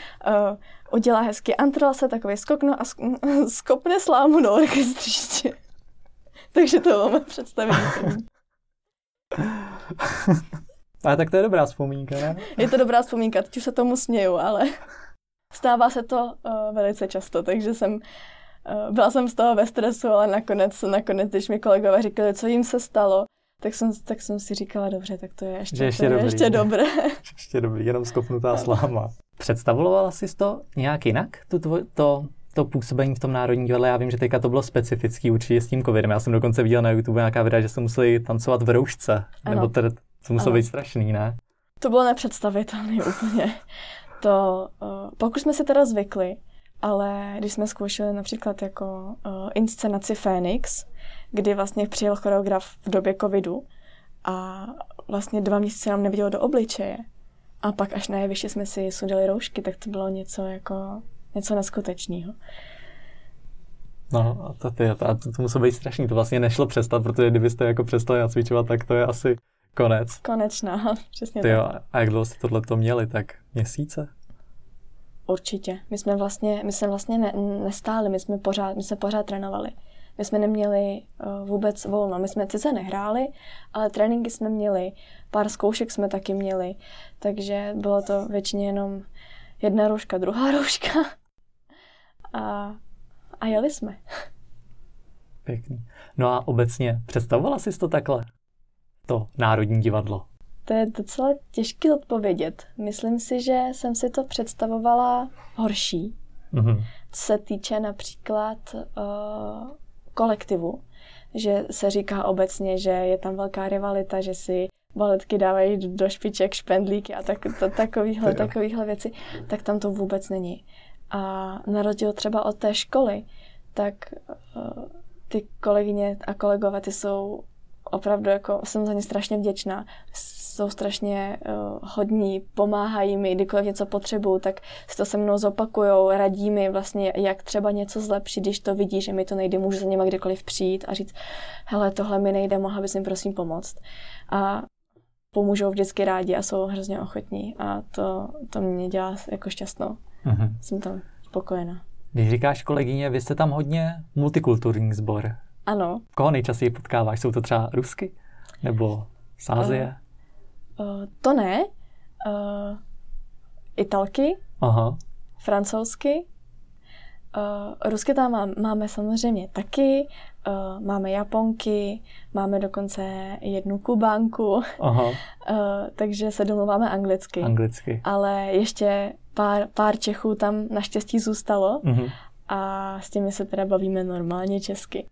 udělá hezky antrase, takový skokno a sk- [laughs] skopne slámu do orchestřiště. [laughs] Takže to moje představení. Ale tak to je dobrá vzpomínka, ne? Je to dobrá vzpomínka, teď už se tomu směju, ale stává se to uh, velice často, takže jsem uh, byla jsem z toho ve stresu, ale nakonec, nakonec, když mi kolegové říkali, co jim se stalo, tak jsem, tak jsem si říkala, dobře, tak to je ještě, ještě, to je dobrý, ještě dobré. [laughs] ještě dobrý, jenom skopnutá sláma. Představovala jsi to nějak jinak, to, to, to, to působení v tom Národní divadle? Já vím, že teďka to bylo specifický určitě s tím covidem. Já jsem dokonce viděl na YouTube nějaká videa, že se museli tancovat v roušce. Ano. Nebo tedy, to muselo ano. být strašný, ne? To bylo nepředstavitelné [laughs] úplně. To, uh, pokud jsme si teda zvykli, ale když jsme zkoušeli například jako uh, inscenaci Phoenix, kdy vlastně přijel choreograf v době covidu a vlastně dva měsíce nám neviděl do obličeje. A pak až na jeviště jsme si sundali roušky, tak to bylo něco jako něco neskutečného. No a to, to, to, to, to muselo být strašný, to vlastně nešlo přestat, protože kdybyste jako přestali nacvičovat, tak to je asi konec. Konečná, [laughs] přesně Ty tak. Jo, a jak dlouho jste tohle to měli, tak měsíce? Určitě. My jsme vlastně, my jsme vlastně ne, nestáli, my jsme pořád, my jsme pořád trénovali. My jsme neměli uh, vůbec volno. My jsme sice nehráli, ale tréninky jsme měli, pár zkoušek jsme taky měli, takže bylo to většině jenom jedna rouška, druhá [laughs] rouška. A, a jeli jsme. Pěkný. No a obecně, představovala jsi to takhle? To Národní divadlo. To je docela těžké odpovědět. Myslím si, že jsem si to představovala horší. Mm-hmm. Co se týče například uh, kolektivu, že se říká obecně, že je tam velká rivalita, že si baletky dávají do špiček špendlíky a tak, to, takovýhle, [laughs] takovýhle věci, tak tam to vůbec není. A na rozdíl třeba od té školy, tak uh, ty kolegyně a kolegové, ty jsou opravdu jako, jsem za ně strašně vděčná. Jsou strašně uh, hodní, pomáhají mi, kdykoliv něco potřebuju, tak si to se mnou zopakujou, radí mi vlastně, jak třeba něco zlepšit, když to vidí, že mi to nejde, můžu za něma kdykoliv přijít a říct, hele, tohle mi nejde, mohla bys mi prosím pomoct. A pomůžou vždycky rádi a jsou hrozně ochotní a to, to mě dělá jako šťastnou. Mm-hmm. Jsem tam spokojená. Když říkáš kolegyně, vy jste tam hodně multikulturní sbor. Ano. Koho nejčastěji potkáváš? Jsou to třeba Rusky? Nebo z Ázie? Uh, uh, to ne. Uh, Italky. Aha. Francouzsky. Uh, Rusky tam má, máme samozřejmě taky, uh, máme Japonky, máme dokonce jednu Kubánku, Aha. Uh, [laughs] takže se domluváme anglicky. Anglicky. Ale ještě pár, pár Čechů tam naštěstí zůstalo uh-huh. a s těmi se teda bavíme normálně česky.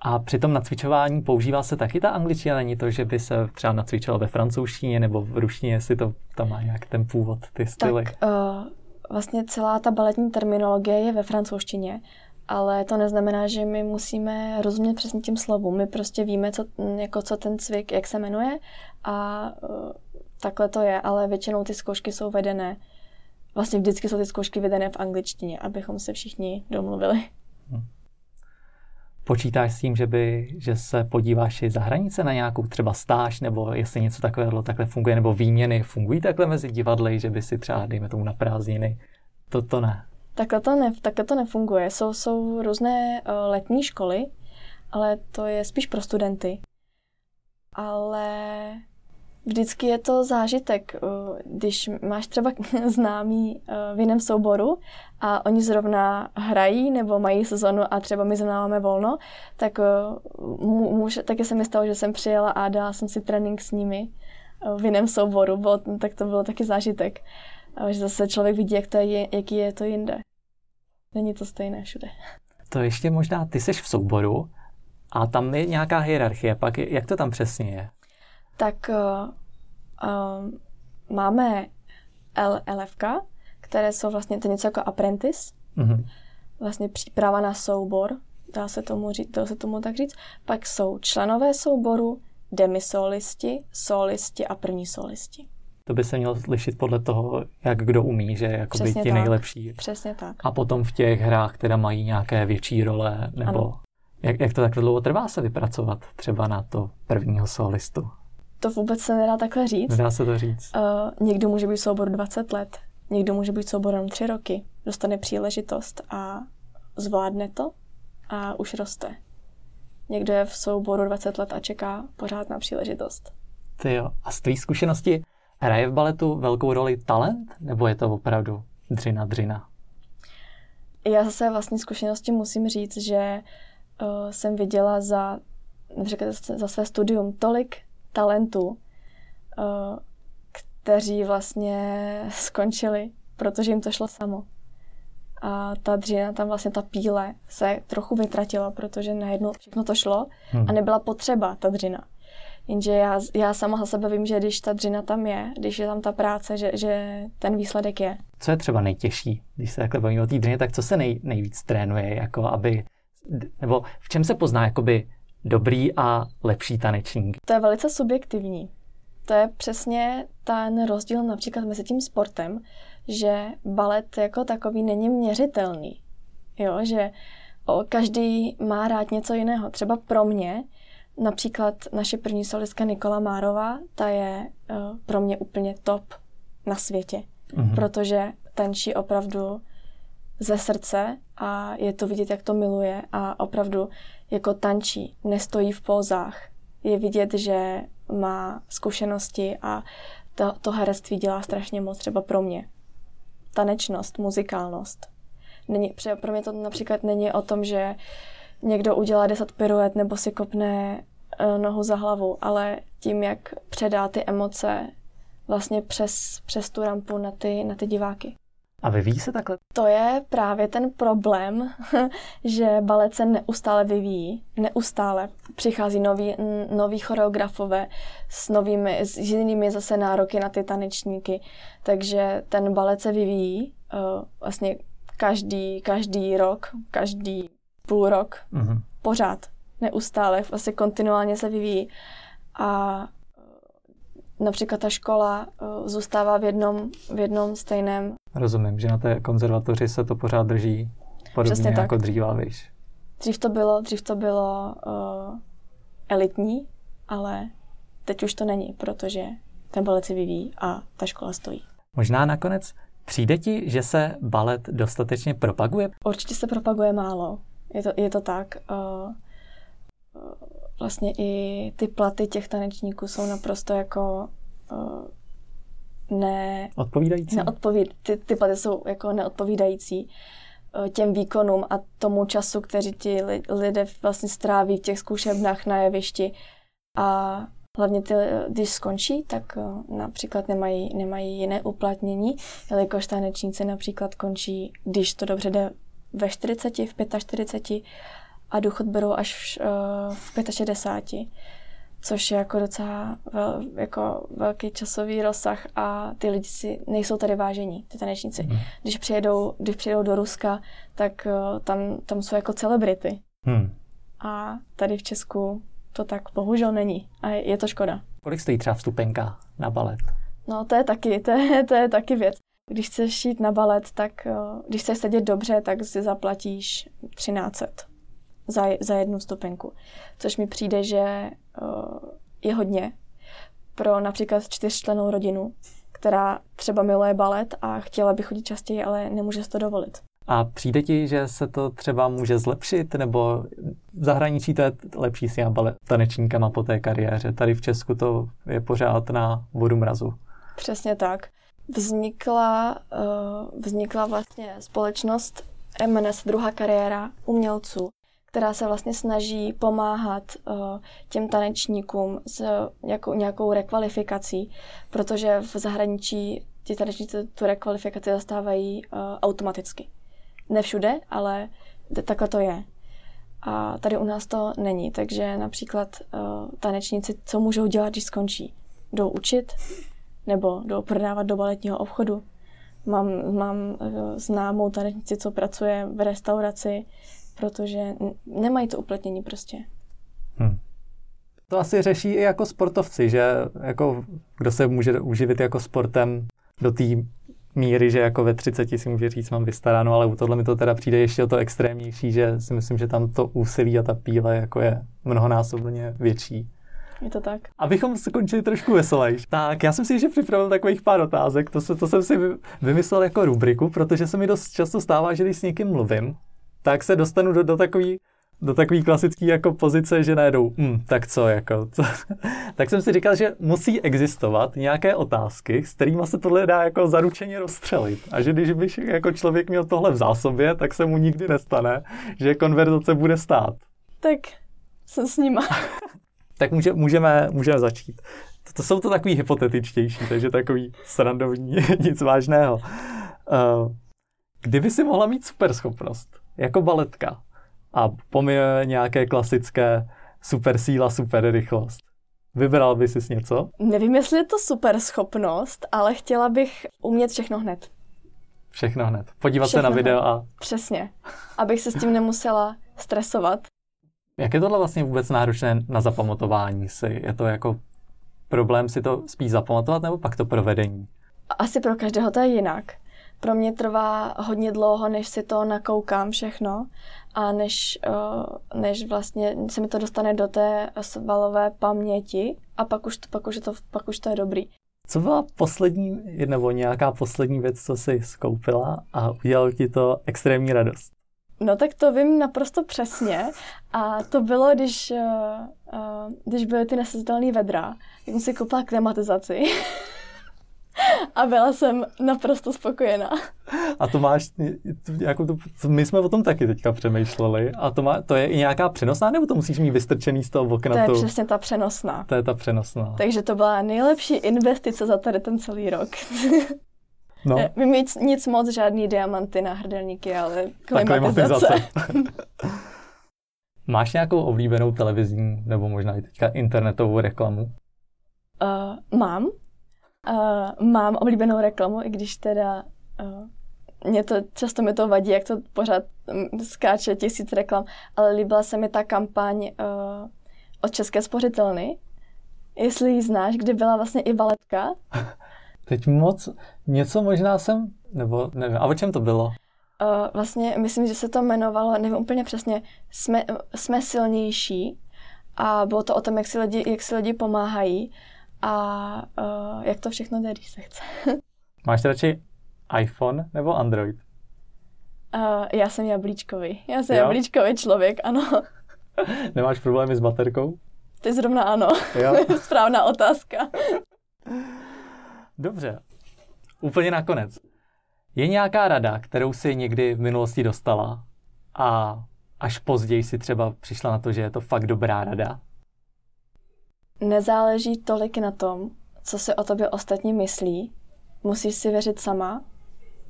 A při tom nacvičování používá se taky ta angličtina? Není to, že by se třeba nacvičovalo ve francouzštině nebo v ruštině, jestli to tam má nějak ten původ, ty styly? Tak uh, vlastně celá ta baletní terminologie je ve francouzštině, ale to neznamená, že my musíme rozumět přesně tím slovům. My prostě víme, co, jako co ten cvik, jak se jmenuje a uh, takhle to je, ale většinou ty zkoušky jsou vedené vlastně vždycky jsou ty zkoušky vedené v angličtině, abychom se všichni domluvili. Hmm. Počítáš s tím, že, by, že se podíváš i za hranice na nějakou třeba stáž, nebo jestli něco takového takhle funguje, nebo výměny fungují takhle mezi divadly, že by si třeba, dejme tomu na prázdniny, to, to ne. Takhle to, ne, takhle to nefunguje. Jsou, jsou různé uh, letní školy, ale to je spíš pro studenty. Ale vždycky je to zážitek, eh, když máš třeba [laughs] známý eh, v jiném souboru a oni zrovna hrají nebo mají sezonu a třeba my zrovna máme volno, tak, eh, může, taky se mi stalo, že jsem přijela a dala jsem si trénink s nimi v jiném souboru, bylo, tak to bylo taky zážitek. Že zase člověk vidí, jak to je, jaký je to jinde. Není to stejné všude. To ještě možná, ty seš v souboru a tam je nějaká hierarchie, pak jak to tam přesně je? tak uh, um, máme L, LFK, které jsou vlastně to něco jako apprentice, mm-hmm. vlastně příprava na soubor, dá se tomu, říct, dá se tomu tak říct. Pak jsou členové souboru, demisolisti, solisti a první solisti. To by se mělo lišit podle toho, jak kdo umí, že jako by ti tak. nejlepší. Přesně tak. A potom v těch hrách, které mají nějaké větší role, nebo ano. jak, jak to tak dlouho trvá se vypracovat třeba na to prvního solistu? To vůbec se nedá takhle říct. Nedá se to říct. Uh, někdo může být soubor 20 let, někdo může být souborem 3 roky, dostane příležitost a zvládne to a už roste. Někdo je v souboru 20 let a čeká pořád na příležitost. Ty jo. A z tvých zkušenosti hraje v baletu velkou roli talent, nebo je to opravdu dřina dřina? Já zase vlastní zkušenosti musím říct, že uh, jsem viděla za, například za své studium tolik talentů, eh, kteří vlastně skončili, protože jim to šlo samo. A ta dřina, tam vlastně ta píle se trochu vytratila, protože najednou všechno to šlo a hmm. nebyla potřeba ta dřina. Jenže já, já sama za sebe vím, že když ta dřina tam je, když je tam ta práce, že, že ten výsledek je. Co je třeba nejtěžší, když se takhle bavíme o té dřině, tak co se nej, nejvíc trénuje, jako aby, nebo v čem se pozná jakoby dobrý a lepší tanečník? To je velice subjektivní. To je přesně ten rozdíl například mezi tím sportem, že balet jako takový není měřitelný. Jo, že o, každý má rád něco jiného. Třeba pro mě, například naše první solistka Nikola Márová, ta je uh, pro mě úplně top na světě, mm-hmm. protože tančí opravdu ze srdce a je to vidět, jak to miluje a opravdu jako tančí, nestojí v pózách. Je vidět, že má zkušenosti a to, to herectví dělá strašně moc třeba pro mě. Tanečnost, muzikálnost. Není, pro mě to například není o tom, že někdo udělá 10 piruet nebo si kopne eh, nohu za hlavu, ale tím, jak předá ty emoce vlastně přes, přes tu rampu na ty, na ty diváky. A vyvíjí se takhle? To je právě ten problém, [laughs] že balet se neustále vyvíjí, neustále přichází noví, noví choreografové s novými, s jinými zase nároky na ty tanečníky, takže ten balet se vyvíjí uh, vlastně každý, každý rok, každý půl rok, mm-hmm. pořád, neustále, vlastně kontinuálně se vyvíjí a například ta škola uh, zůstává v jednom, v jednom stejném. Rozumím, že na té konzervatoři se to pořád drží podobně Přesně tak. jako dřív, víš. Dřív to bylo, dřív to bylo uh, elitní, ale teď už to není, protože ten balet se vyvíjí a ta škola stojí. Možná nakonec přijde ti, že se balet dostatečně propaguje? Určitě se propaguje málo. Je to, je to tak. Uh, vlastně i ty platy těch tanečníků jsou naprosto jako uh, ne... Odpovídající? Neodpovíd, ty, ty platy jsou jako neodpovídající uh, těm výkonům a tomu času, kteří ti lidé vlastně stráví v těch zkušebnách na jevišti. A hlavně ty, když skončí, tak uh, například nemají, nemají jiné uplatnění, jelikož tanečníci například končí, když to dobře jde ve 40, v 45 a důchod berou až uh, v 65, což je jako docela vel, jako velký časový rozsah a ty lidi si nejsou tady vážení, ty tanečníci. Hmm. Když přijedou, když přijedou do Ruska, tak uh, tam, tam jsou jako celebrity. Hmm. A tady v Česku to tak bohužel není a je, je to škoda. Kolik stojí třeba vstupenka na balet? No to je taky, to je, to je taky věc. Když chceš jít na balet, tak uh, když chceš sedět dobře, tak si zaplatíš 1300 za, za jednu stupenku. Což mi přijde, že uh, je hodně pro například čtyřčlenou rodinu, která třeba miluje balet a chtěla by chodit častěji, ale nemůže si to dovolit. A přijde ti, že se to třeba může zlepšit, nebo v zahraničí to je lepší s těma balet tanečníkama po té kariéře? Tady v Česku to je pořád na vodu mrazu. Přesně tak. Vznikla, uh, vznikla vlastně společnost MNS, druhá kariéra umělců, která se vlastně snaží pomáhat uh, těm tanečníkům s nějakou, nějakou rekvalifikací, protože v zahraničí ti tanečníci tu rekvalifikaci zastávají uh, automaticky. Ne všude, ale takhle to je. A tady u nás to není, takže například uh, tanečníci, co můžou dělat, když skončí? Jdou učit nebo jdou prodávat do baletního obchodu. Mám, mám známou tanečnici, co pracuje v restauraci, protože nemají to uplatnění prostě. Hmm. To asi řeší i jako sportovci, že jako kdo se může uživit jako sportem do té míry, že jako ve 30 si může říct, mám vystaráno, ale u tohle mi to teda přijde ještě o to extrémnější, že si myslím, že tam to úsilí a ta píle jako je mnohonásobně větší. Je to tak. Abychom skončili trošku veselejš. Tak, já jsem si ještě připravil takových pár otázek, to, se, to jsem si vymyslel jako rubriku, protože se mi dost často stává, že když s někým mluvím, tak se dostanu do, do takový do takový klasický jako pozice, že najedou, hm, tak co, jako, co? [laughs] tak jsem si říkal, že musí existovat nějaké otázky, s kterými se tohle dá jako zaručeně rozstřelit. A že když bych jako člověk měl tohle v zásobě, tak se mu nikdy nestane, že konverzace bude stát. Tak jsem s nima. [laughs] tak může, můžeme, můžeme začít. To, to jsou to takový hypotetičtější, takže takový srandovní, [laughs] nic vážného. Uh, kdyby si mohla mít superschopnost, jako baletka a pomije nějaké klasické super síla, super rychlost. Vybral by si něco? Nevím, jestli je to super schopnost, ale chtěla bych umět všechno hned. Všechno hned. Podívat všechno se na video hned. a... Přesně. Abych se s tím nemusela stresovat. Jak je tohle vlastně vůbec náročné na zapamatování si? Je to jako problém si to spíš zapamatovat nebo pak to provedení? Asi pro každého to je jinak pro mě trvá hodně dlouho, než si to nakoukám všechno a než, uh, než vlastně se mi to dostane do té svalové paměti a pak už, pak už, je to, pak už to je dobrý. Co byla poslední, nebo nějaká poslední věc, co jsi skoupila a udělal ti to extrémní radost? No tak to vím naprosto přesně a to bylo, když, uh, uh, když byly ty nesezitelné vedra, tak jsem si koupila klimatizaci [laughs] a byla jsem naprosto spokojená. A to máš, jako to, my jsme o tom taky teďka přemýšleli, a to, má, to je i nějaká přenosná, nebo to musíš mít vystrčený z toho okna? To je tu... přesně ta přenosná. To je ta přenosná. Takže to byla nejlepší investice za tady ten celý rok. No. [laughs] Vím nic, nic moc, žádný diamanty na hrdelníky, ale klimatizace. klimatizace. [laughs] Máš nějakou oblíbenou televizní nebo možná i teďka internetovou reklamu? Uh, mám. Uh, mám oblíbenou reklamu, i když teda uh, mě to, často mi to vadí, jak to pořád mm, skáče tisíc reklam, ale líbila se mi ta kampaň uh, od České spořitelny. Jestli ji znáš, kdy byla vlastně i baletka. [laughs] Teď moc, něco možná jsem, nebo nevím, a o čem to bylo? Uh, vlastně myslím, že se to jmenovalo, nevím úplně přesně, jsme, jsme silnější a bylo to o tom, jak si lidi, jak si lidi pomáhají a uh, jak to všechno jde, když se chce. [laughs] Máš radši iPhone nebo Android? Uh, já jsem jablíčkový. Já jsem jo? jablíčkový člověk, ano. [laughs] Nemáš problémy s baterkou? Ty zrovna ano. Jo? [laughs] Správná otázka. Dobře. Úplně nakonec. Je nějaká rada, kterou si někdy v minulosti dostala a až později si třeba přišla na to, že je to fakt dobrá rada? Nezáleží tolik na tom, co si o tobě ostatní myslí. Musíš si věřit sama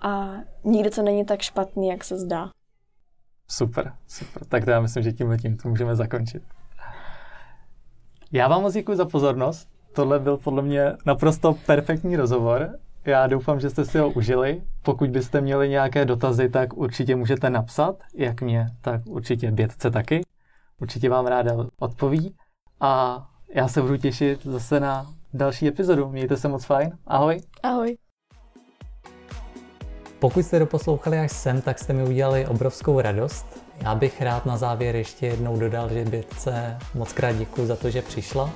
a nikdy to není tak špatný, jak se zdá. Super, super. Tak to já myslím, že tímhle tím to můžeme zakončit. Já vám moc děkuji za pozornost. Tohle byl podle mě naprosto perfektní rozhovor. Já doufám, že jste si ho užili. Pokud byste měli nějaké dotazy, tak určitě můžete napsat, jak mě, tak určitě bědce taky. Určitě vám ráda odpoví. A já se budu těšit zase na další epizodu. Mějte se moc fajn. Ahoj. Ahoj. Pokud jste doposlouchali až sem, tak jste mi udělali obrovskou radost. Já bych rád na závěr ještě jednou dodal, že Bětce moc krát děkuji za to, že přišla,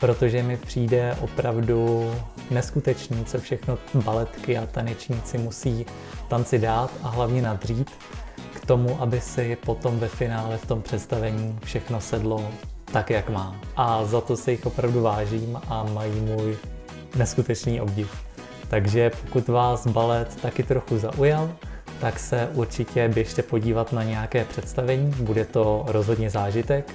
protože mi přijde opravdu neskutečný, co všechno baletky a tanečníci musí tanci dát a hlavně nadřít k tomu, aby si potom ve finále v tom představení všechno sedlo tak, jak má. A za to se jich opravdu vážím a mají můj neskutečný obdiv. Takže pokud vás balet taky trochu zaujal, tak se určitě běžte podívat na nějaké představení, bude to rozhodně zážitek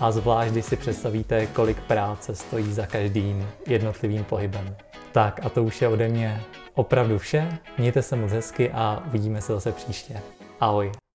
a zvlášť, když si představíte, kolik práce stojí za každým jednotlivým pohybem. Tak a to už je ode mě opravdu vše, mějte se moc hezky a uvidíme se zase příště. Ahoj.